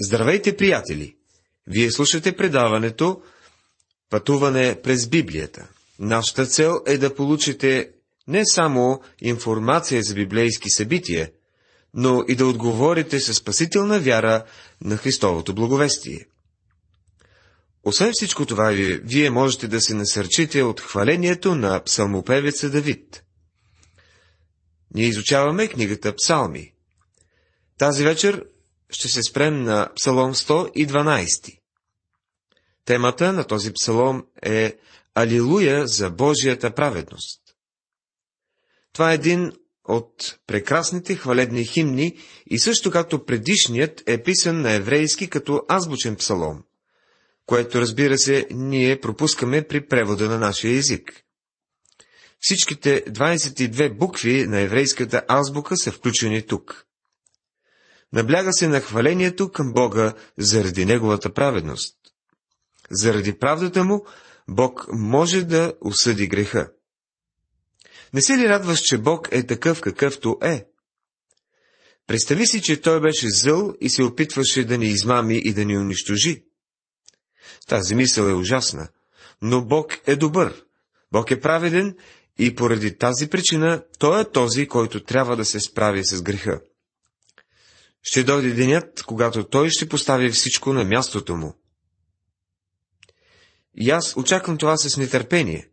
Здравейте, приятели! Вие слушате предаването Пътуване през Библията. Нашата цел е да получите не само информация за библейски събития, но и да отговорите със спасителна вяра на Христовото благовестие. Освен всичко това, вие можете да се насърчите от хвалението на псалмопевеца Давид. Ние изучаваме книгата Псалми. Тази вечер ще се спрем на Псалом 112. Темата на този псалом е Алилуя за Божията праведност. Това е един от прекрасните хвалебни химни и също както предишният е писан на еврейски като азбучен псалом, което разбира се ние пропускаме при превода на нашия език. Всичките 22 букви на еврейската азбука са включени тук. Набляга се на хвалението към Бога заради Неговата праведност. Заради правдата му, Бог може да осъди греха. Не се ли радваш, че Бог е такъв какъвто е? Представи си, че той беше зъл и се опитваше да ни измами и да ни унищожи. Тази мисъл е ужасна, но Бог е добър, Бог е праведен и поради тази причина той е този, който трябва да се справи с греха. Ще дойде денят, когато той ще постави всичко на мястото му. И аз очаквам това с нетърпение,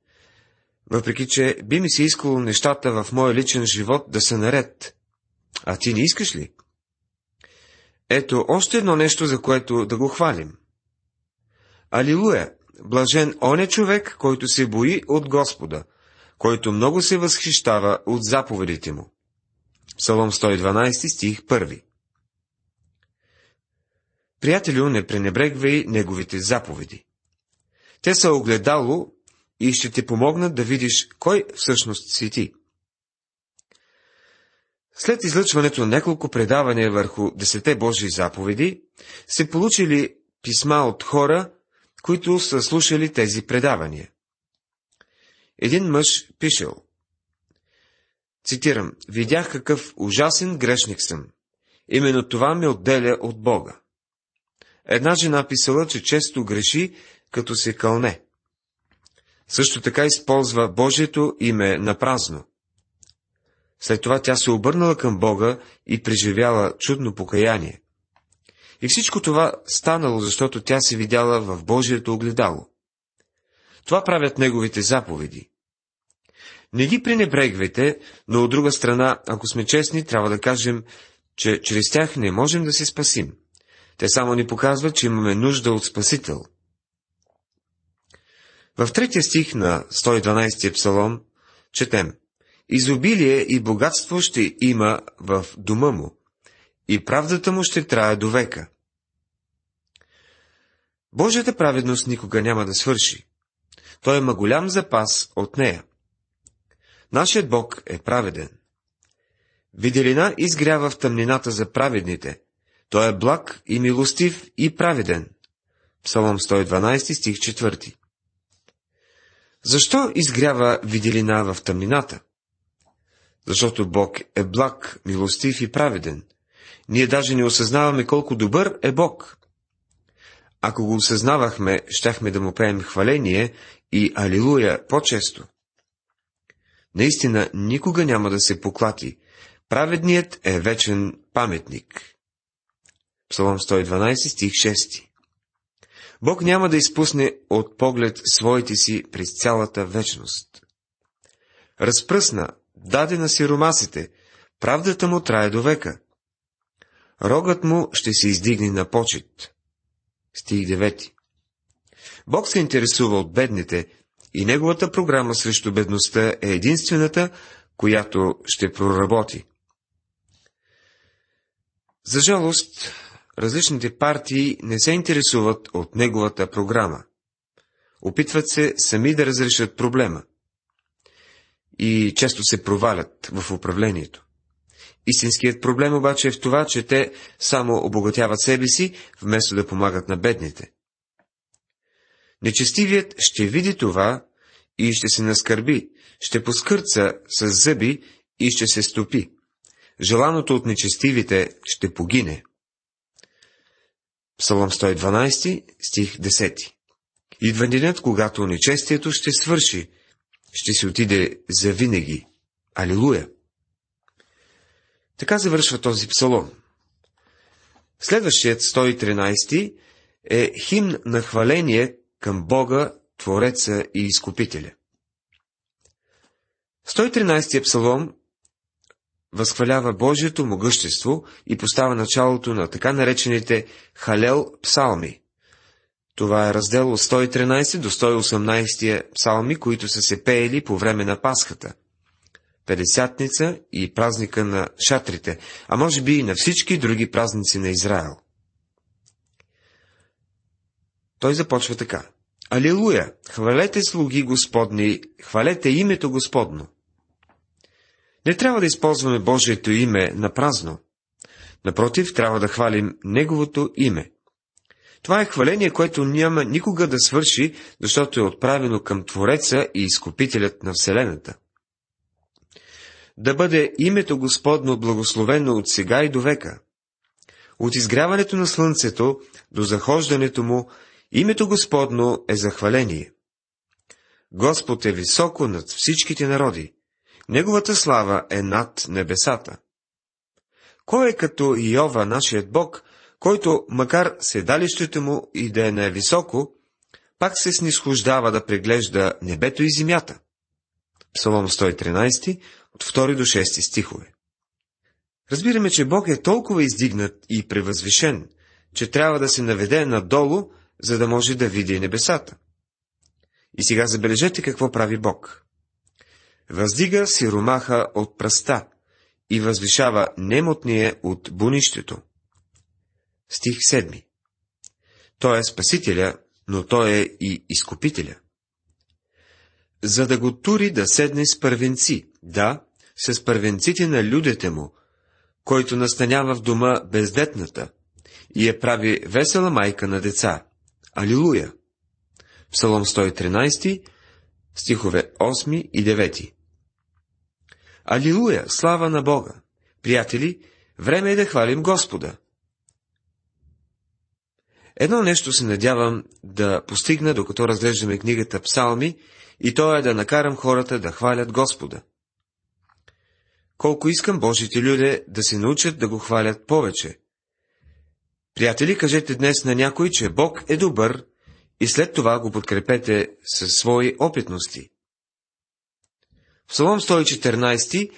въпреки че би ми се искало нещата в моя личен живот да са наред. А ти не искаш ли? Ето още едно нещо, за което да го хвалим. Алилуя! Блажен он е човек, който се бои от Господа, който много се възхищава от заповедите му. Псалом 112, стих 1 Приятелю, не пренебрегвай неговите заповеди. Те са огледало и ще ти помогнат да видиш кой всъщност си ти. След излъчването на няколко предавания върху десете Божии заповеди, се получили писма от хора, които са слушали тези предавания. Един мъж пишел. Цитирам, видях какъв ужасен грешник съм. Именно това ме отделя от Бога. Една жена писала, че често греши, като се кълне. Също така използва Божието име на празно. След това тя се обърнала към Бога и преживяла чудно покаяние. И всичко това станало, защото тя се видяла в Божието огледало. Това правят неговите заповеди. Не ги пренебрегвайте, но от друга страна, ако сме честни, трябва да кажем, че чрез тях не можем да се спасим. Те само ни показват, че имаме нужда от Спасител. В третия стих на 112 псалом четем Изобилие и богатство ще има в дома му, и правдата му ще трае до века. Божията праведност никога няма да свърши. Той има голям запас от нея. Нашият Бог е праведен. Виделина изгрява в тъмнината за праведните, той е благ и милостив и праведен. Псалом 112, стих 4. Защо изгрява виделина в тъмнината? Защото Бог е благ, милостив и праведен. Ние даже не осъзнаваме колко добър е Бог. Ако го осъзнавахме, щяхме да му пеем хваление и алилуя по-често. Наистина, никога няма да се поклати. Праведният е вечен паметник. Псалом 112, стих 6. Бог няма да изпусне от поглед своите си през цялата вечност. Разпръсна, даде на сиромасите, правдата му трае до века. Рогът му ще се издигне на почет. Стих 9. Бог се интересува от бедните и неговата програма срещу бедността е единствената, която ще проработи. За жалост, различните партии не се интересуват от неговата програма. Опитват се сами да разрешат проблема. И често се провалят в управлението. Истинският проблем обаче е в това, че те само обогатяват себе си, вместо да помагат на бедните. Нечестивият ще види това и ще се наскърби, ще поскърца с зъби и ще се стопи. Желаното от нечестивите ще погине. Псалом 112, стих 10. Идва денят, когато нечестието ще свърши, ще си отиде за винаги. Алилуя! Така завършва този псалом. Следващият 113 е химн на хваление към Бога, Твореца и Изкупителя. 113 псалом възхвалява Божието могъщество и поставя началото на така наречените Халел псалми. Това е раздел от 113 до 118 псалми, които са се пеели по време на Пасхата, Педесятница и празника на шатрите, а може би и на всички други празници на Израел. Той започва така. Алилуя! Хвалете слуги Господни, хвалете името Господно. Не трябва да използваме Божието име на празно. Напротив, трябва да хвалим Неговото име. Това е хваление, което няма никога да свърши, защото е отправено към Твореца и Изкупителят на Вселената. Да бъде името Господно благословено от сега и до века. От изгряването на слънцето до захождането му, името Господно е захваление. Господ е високо над всичките народи. Неговата слава е над небесата. Кой е като Иова, нашият Бог, който, макар седалището му и да е най-високо, пак се снисхождава да преглежда небето и земята? Псалом 113, от 2 до 6 стихове. Разбираме, че Бог е толкова издигнат и превъзвишен, че трябва да се наведе надолу, за да може да види небесата. И сега забележете какво прави Бог. Въздига сиромаха от пръста и възвишава немотния от бунището. Стих 7. Той е Спасителя, но той е и Изкупителя. За да го тури да седне с първенци, да, с първенците на людите му, който настанява в дома бездетната и я прави весела майка на деца. Алилуя! Псалом 113, стихове 8 и 9. Алилуя! Слава на Бога! Приятели, време е да хвалим Господа. Едно нещо се надявам да постигна, докато разглеждаме книгата Псалми, и то е да накарам хората да хвалят Господа. Колко искам Божите люди да се научат да го хвалят повече. Приятели, кажете днес на някой, че Бог е добър и след това го подкрепете със свои опитности. Псалом 114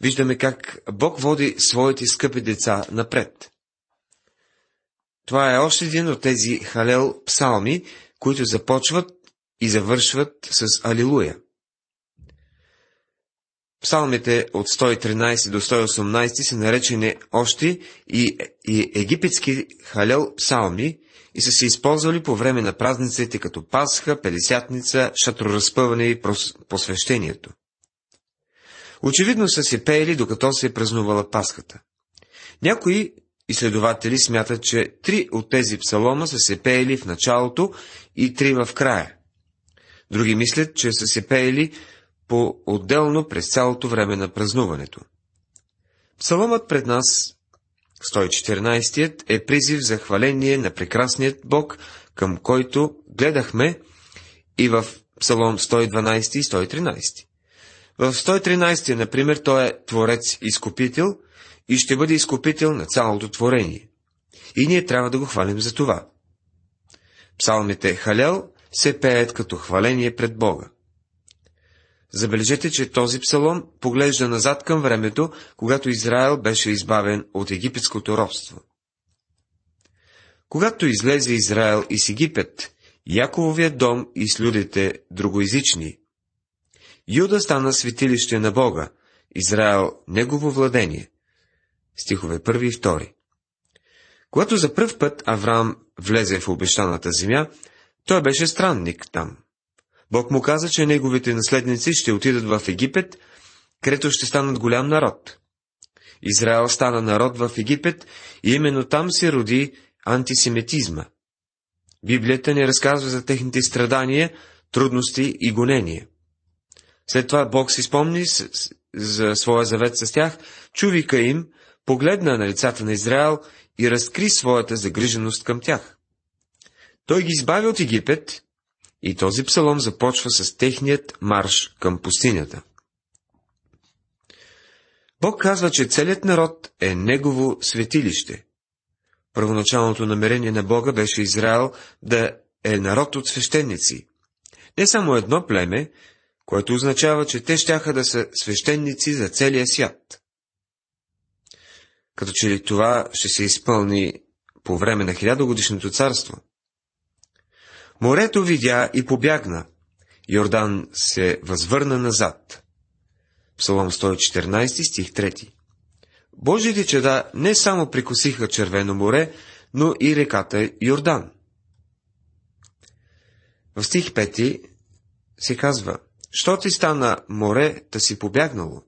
виждаме как Бог води своите скъпи деца напред. Това е още един от тези халел псалми, които започват и завършват с Алилуя. Псалмите от 113 до 118 са наречени още и, и египетски халел псалми и са се използвали по време на празниците като Пасха, Пелесятница, шатроразпъване и посвещението. Очевидно са се пеели, докато се е празнувала Пасхата. Някои изследователи смятат, че три от тези псалома са се пеели в началото и три в края. Други мислят, че са се пеели по-отделно през цялото време на празнуването. Псаломът пред нас, 114 е призив за хваление на прекрасният Бог, към който гледахме и в Псалом 112 и 113. В 113, например, той е Творец Изкупител и ще бъде Изкупител на цялото творение. И ние трябва да го хвалим за това. Псалмите Халел се пеят като хваление пред Бога. Забележете, че този псалом поглежда назад към времето, когато Израел беше избавен от египетското робство. Когато излезе Израел из Египет, Якововият дом и с людите другоизични, Юда стана светилище на Бога, Израел — негово владение. Стихове 1 и 2. Когато за пръв път Авраам влезе в обещаната земя, той беше странник там. Бог му каза, че неговите наследници ще отидат в Египет, където ще станат голям народ. Израел стана народ в Египет и именно там се роди антисемитизма. Библията ни разказва за техните страдания, трудности и гонения. След това Бог си спомни за своя завет с тях, чувика им, погледна на лицата на Израел и разкри своята загриженост към тях. Той ги избави от Египет и този псалом започва с техният марш към пустинята. Бог казва, че целият народ е Негово светилище. Първоначалното намерение на Бога беше Израел да е народ от свещеници. Не само едно племе, което означава, че те щяха да са свещеници за целия свят. Като че ли това ще се изпълни по време на хилядогодишното царство. Морето видя и побягна. Йордан се възвърна назад. Псалом 114, стих 3. Божите чеда не само прикосиха Червено море, но и реката Йордан. В стих 5 се казва, Що ти стана море, та си побягнало?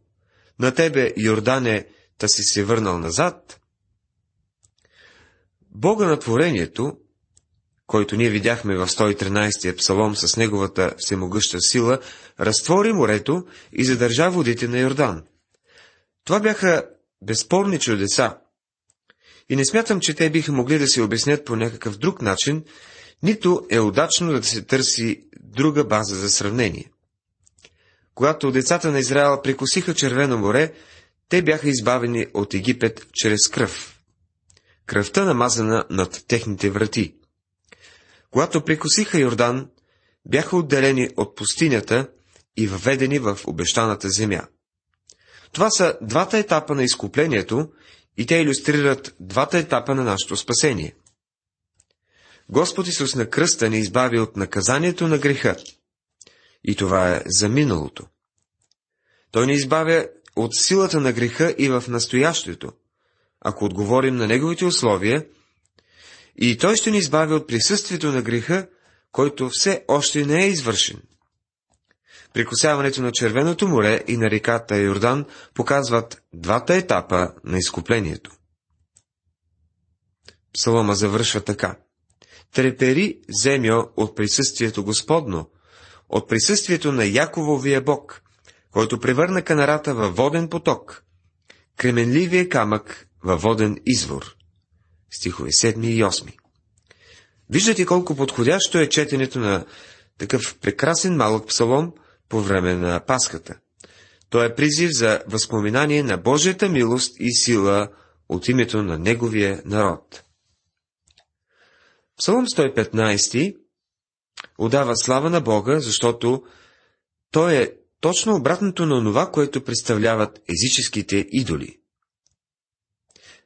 На тебе, Йордане, та си се върнал назад? Бога на творението, който ние видяхме в 113-я псалом с неговата всемогъща сила, разтвори морето и задържа водите на Йордан. Това бяха безспорни чудеса. И не смятам, че те биха могли да се обяснят по някакъв друг начин, нито е удачно да се търси друга база за сравнение. Когато децата на Израел прикосиха Червено море, те бяха избавени от Египет чрез кръв. Кръвта намазана над техните врати. Когато прикосиха Йордан, бяха отделени от пустинята и въведени в обещаната земя. Това са двата етапа на изкуплението и те иллюстрират двата етапа на нашето спасение. Господ Исус на кръста ни избави от наказанието на греха. И това е за миналото. Той ни избавя от силата на греха и в настоящето, ако отговорим на неговите условия, и той ще ни избави от присъствието на греха, който все още не е извършен. Прикосяването на Червеното море и на реката Йордан показват двата етапа на изкуплението. Псалома завършва така. Трепери, земя, от присъствието Господно, от присъствието на Якововия Бог, който превърна канарата във воден поток, кременливия камък във воден извор. Стихове 7 и 8. Виждате колко подходящо е четенето на такъв прекрасен малък псалом по време на Пасхата. Той е призив за възпоминание на Божията милост и сила от името на Неговия народ. Псалом 115 отдава слава на Бога, защото той е точно обратното на това, което представляват езическите идоли.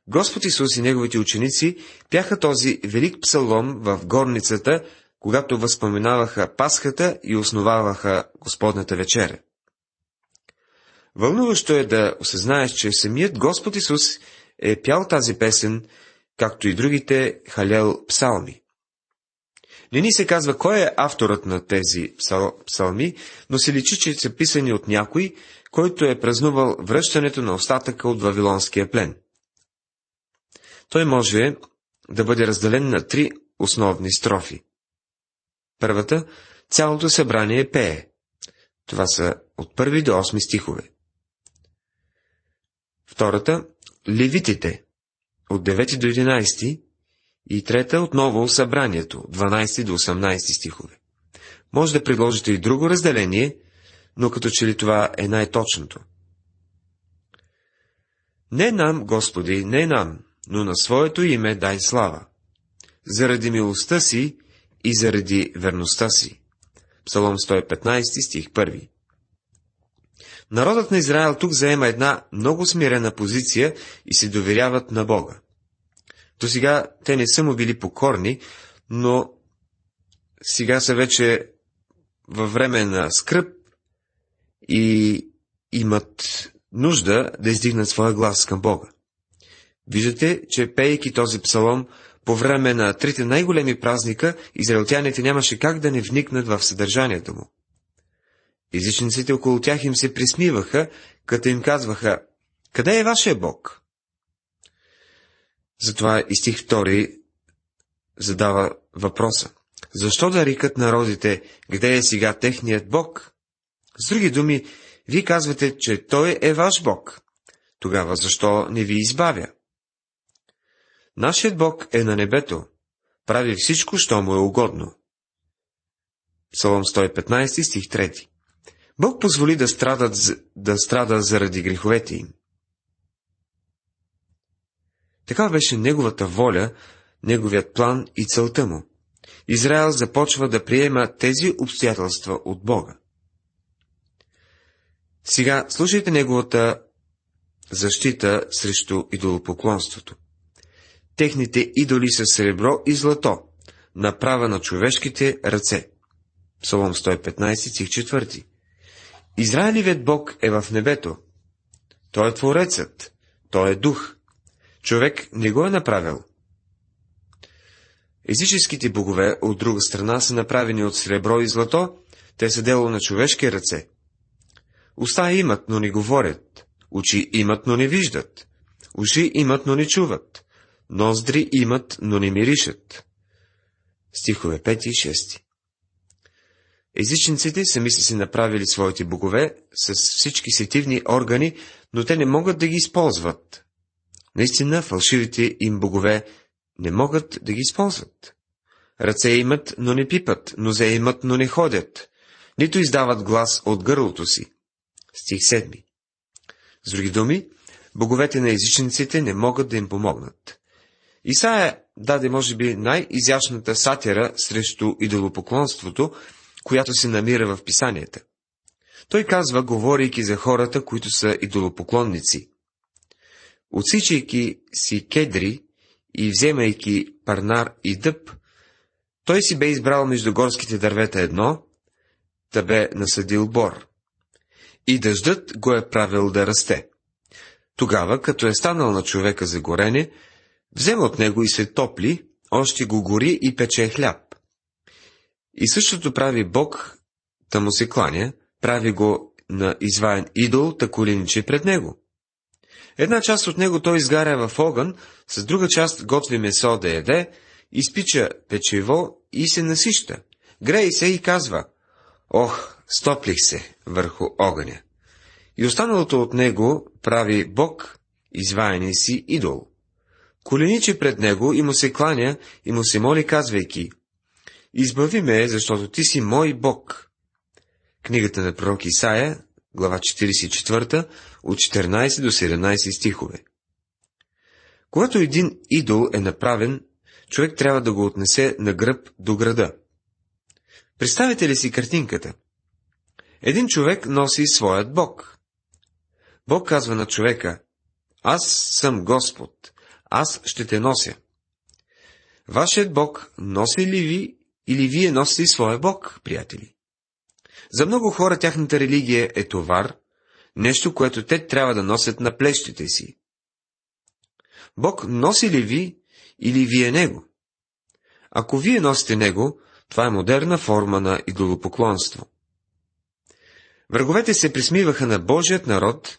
Господ Исус и неговите ученици пяха този велик псалом в горницата, когато възпоменаваха Пасхата и основаваха Господната вечеря. Вълнуващо е да осъзнаеш, че самият Господ Исус е пял тази песен, както и другите халел псалми. Не ни се казва кой е авторът на тези псал, псалми, но се личи, че са писани от някой, който е празнувал връщането на остатъка от Вавилонския плен. Той може да бъде разделен на три основни строфи. Първата – цялото събрание пее. Това са от първи до 8 стихове. Втората – левитите, от 9 до 11 и трета отново събранието, 12 до 18 стихове. Може да предложите и друго разделение, но като че ли това е най-точното. Не нам, Господи, не нам, но на своето име дай слава. Заради милостта си и заради верността си. Псалом 115, стих 1. Народът на Израел тук заема една много смирена позиция и се доверяват на Бога. До сега те не са му били покорни, но сега са вече във време на скръп и имат нужда да издигнат своя глас към Бога. Виждате, че пейки този псалом, по време на трите най-големи празника, израелтяните нямаше как да не вникнат в съдържанието му. Езичниците около тях им се присмиваха, като им казваха, къде е вашия Бог? Затова и стих 2 задава въпроса. Защо да рикат народите, къде е сега техният Бог? С други думи, вие казвате, че Той е ваш Бог. Тогава защо не ви избавя? Нашият Бог е на небето, прави всичко, що му е угодно. Псалом 115, стих 3 Бог позволи да, страдат, да страда заради греховете им. Така беше неговата воля, неговият план и целта му. Израел започва да приема тези обстоятелства от Бога. Сега слушайте неговата защита срещу идолопоклонството. Техните идоли са сребро и злато, направа на човешките ръце. Псалом 115, стих 4. Израилевият Бог е в небето. Той е Творецът. Той е Дух. Човек не го е направил. Езическите богове, от друга страна, са направени от сребро и злато, те са дело на човешки ръце. Уста имат, но не говорят. Очи имат, но не виждат. Уши имат, но не чуват. Ноздри имат, но не миришат. Стихове 5 и 6 Езичниците сами са си направили своите богове с всички сетивни органи, но те не могат да ги използват. Наистина, фалшивите им богове не могат да ги използват. Ръце имат, но не пипат, нозе имат, но не ходят. Нито издават глас от гърлото си. Стих 7. С други думи, боговете на езичниците не могат да им помогнат. Исаия даде, може би, най-изящната сатира срещу идолопоклонството, която се намира в писанията. Той казва, говорейки за хората, които са идолопоклонници. Отсичайки си кедри и вземайки парнар и дъб, той си бе избрал между горските дървета едно, да бе насъдил бор. И дъждът го е правил да расте. Тогава, като е станал на човека за горене, взема от него и се топли, още го гори и пече хляб. И същото прави Бог, да му се кланя, прави го на изваян идол, та коленичи пред него. Една част от него той изгаря в огън, с друга част готви месо да яде, изпича печево и се насища. Грей се и казва, Ох, стоплих се върху огъня. И останалото от него прави Бог, изваяния си идол. Коленичи пред него и му се кланя и му се моли, казвайки, Избави ме, защото ти си мой Бог. Книгата на пророк Исаия, глава 44, от 14 до 17 стихове. Когато един идол е направен, човек трябва да го отнесе на гръб до града. Представете ли си картинката? Един човек носи своят Бог. Бог казва на човека, аз съм Господ, аз ще те нося. Вашият Бог носи ли ви или вие носите своя Бог, приятели? За много хора тяхната религия е товар, нещо, което те трябва да носят на плещите си. Бог носи ли ви или вие Него? Ако вие носите Него, това е модерна форма на идолопоклонство. Враговете се присмиваха на Божият народ,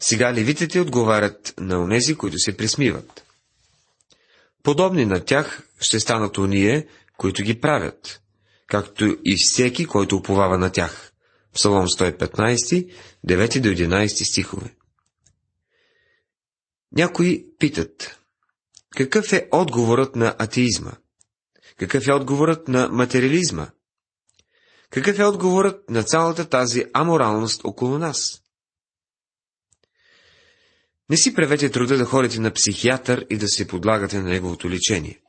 сега левитите отговарят на онези, които се присмиват. Подобни на тях ще станат уния, които ги правят, както и всеки, който уповава на тях. Псалом 115, 9 до 11 стихове. Някои питат, какъв е отговорът на атеизма? Какъв е отговорът на материализма? Какъв е отговорът на цялата тази аморалност около нас? Не си правете труда да ходите на психиатър и да се подлагате на неговото лечение.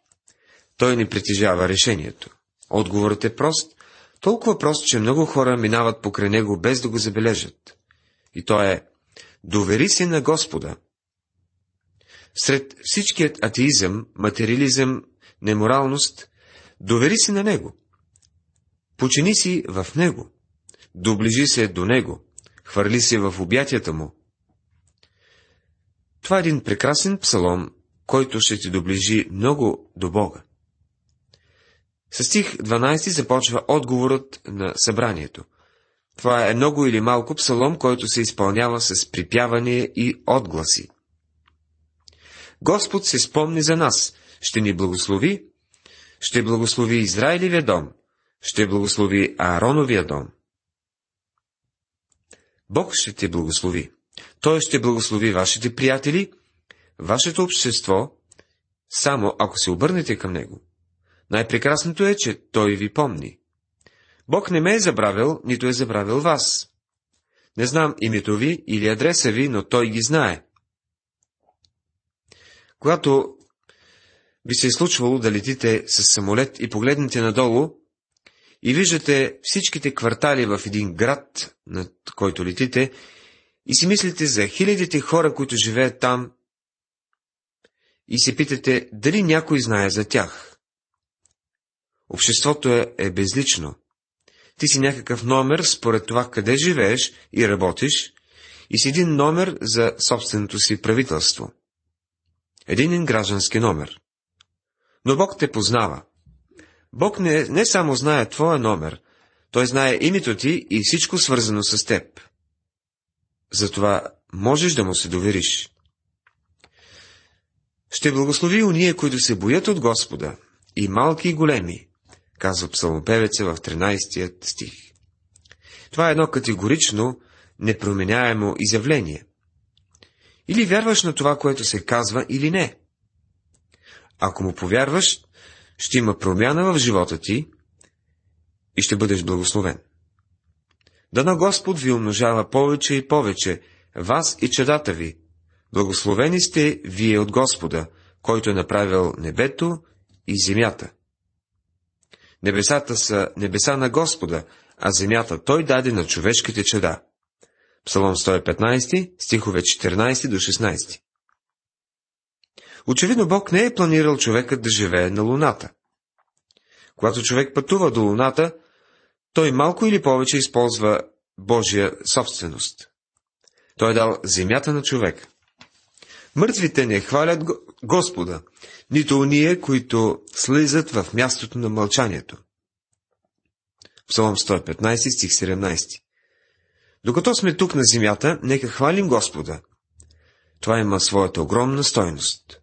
Той не притежава решението. Отговорът е прост, толкова прост, че много хора минават покрай него без да го забележат. И то е Довери се на Господа. Сред всичкият атеизъм, материализъм, неморалност, довери се на Него. Почини си в Него. Доближи се до Него. Хвърли се в обятията Му. Това е един прекрасен псалом, който ще ти доближи много до Бога. С стих 12 започва отговорът на събранието. Това е много или малко псалом, който се изпълнява с припяване и отгласи. Господ се спомни за нас, ще ни благослови, ще благослови Израилевия дом, ще благослови Аароновия дом. Бог ще те благослови. Той ще благослови вашите приятели, вашето общество само ако се обърнете към Него. Най-прекрасното е, че Той ви помни. Бог не ме е забравил, нито е забравил вас. Не знам името ви или адреса ви, но Той ги знае. Когато ви се е случвало да летите с самолет и погледнете надолу и виждате всичките квартали в един град, над който летите, и си мислите за хилядите хора, които живеят там, и се питате дали някой знае за тях. Обществото е, е безлично. Ти си някакъв номер според това къде живееш и работиш, и си един номер за собственото си правителство. Един граждански номер. Но Бог те познава. Бог не, не само знае твоя номер, Той знае името ти и всичко свързано с теб. Затова можеш да му се довериш. Ще благослови уния, които се боят от Господа, и малки и големи, казва псалмопевеца в 13 стих. Това е едно категорично, непроменяемо изявление. Или вярваш на това, което се казва, или не. Ако му повярваш, ще има промяна в живота ти и ще бъдеш благословен. Да на Господ ви умножава повече и повече, вас и чедата ви. Благословени сте вие от Господа, който е направил небето и земята. Небесата са небеса на Господа, а земята той даде на човешките чеда. Псалом 115, стихове 14 до 16. Очевидно Бог не е планирал човекът да живее на Луната. Когато човек пътува до Луната, той малко или повече използва Божия собственост. Той е дал земята на човек. Мъртвите не хвалят Господа, нито уния, които слизат в мястото на мълчанието. Псалом 115, стих 17 Докато сме тук на земята, нека хвалим Господа. Това има своята огромна стойност.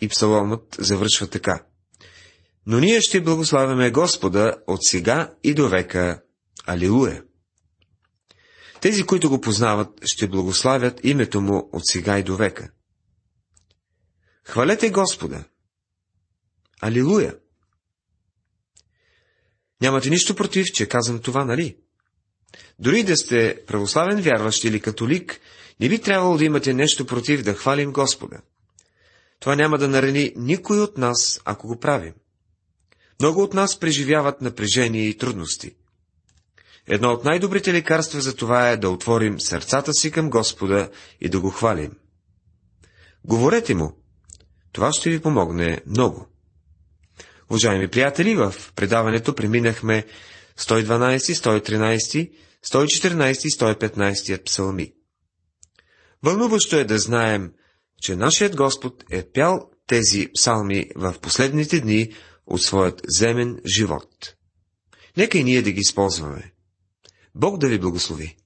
И псаломът завършва така. Но ние ще благославяме Господа от сега и до века. Алилуя! Тези, които го познават, ще благославят името му от сега и до века. Хвалете Господа! Алилуя! Нямате нищо против, че казвам това, нали? Дори да сте православен вярващ или католик, не би трябвало да имате нещо против да хвалим Господа. Това няма да нарани никой от нас, ако го правим. Много от нас преживяват напрежение и трудности. Едно от най-добрите лекарства за това е да отворим сърцата си към Господа и да го хвалим. Говорете му. Това ще ви помогне много. Уважаеми приятели, в предаването преминахме 112, 113, 114 и 115 псалми. Вълнуващо е да знаем, че нашият Господ е пял тези псалми в последните дни от своят земен живот. Нека и ние да ги използваме. Бог да ви благослови!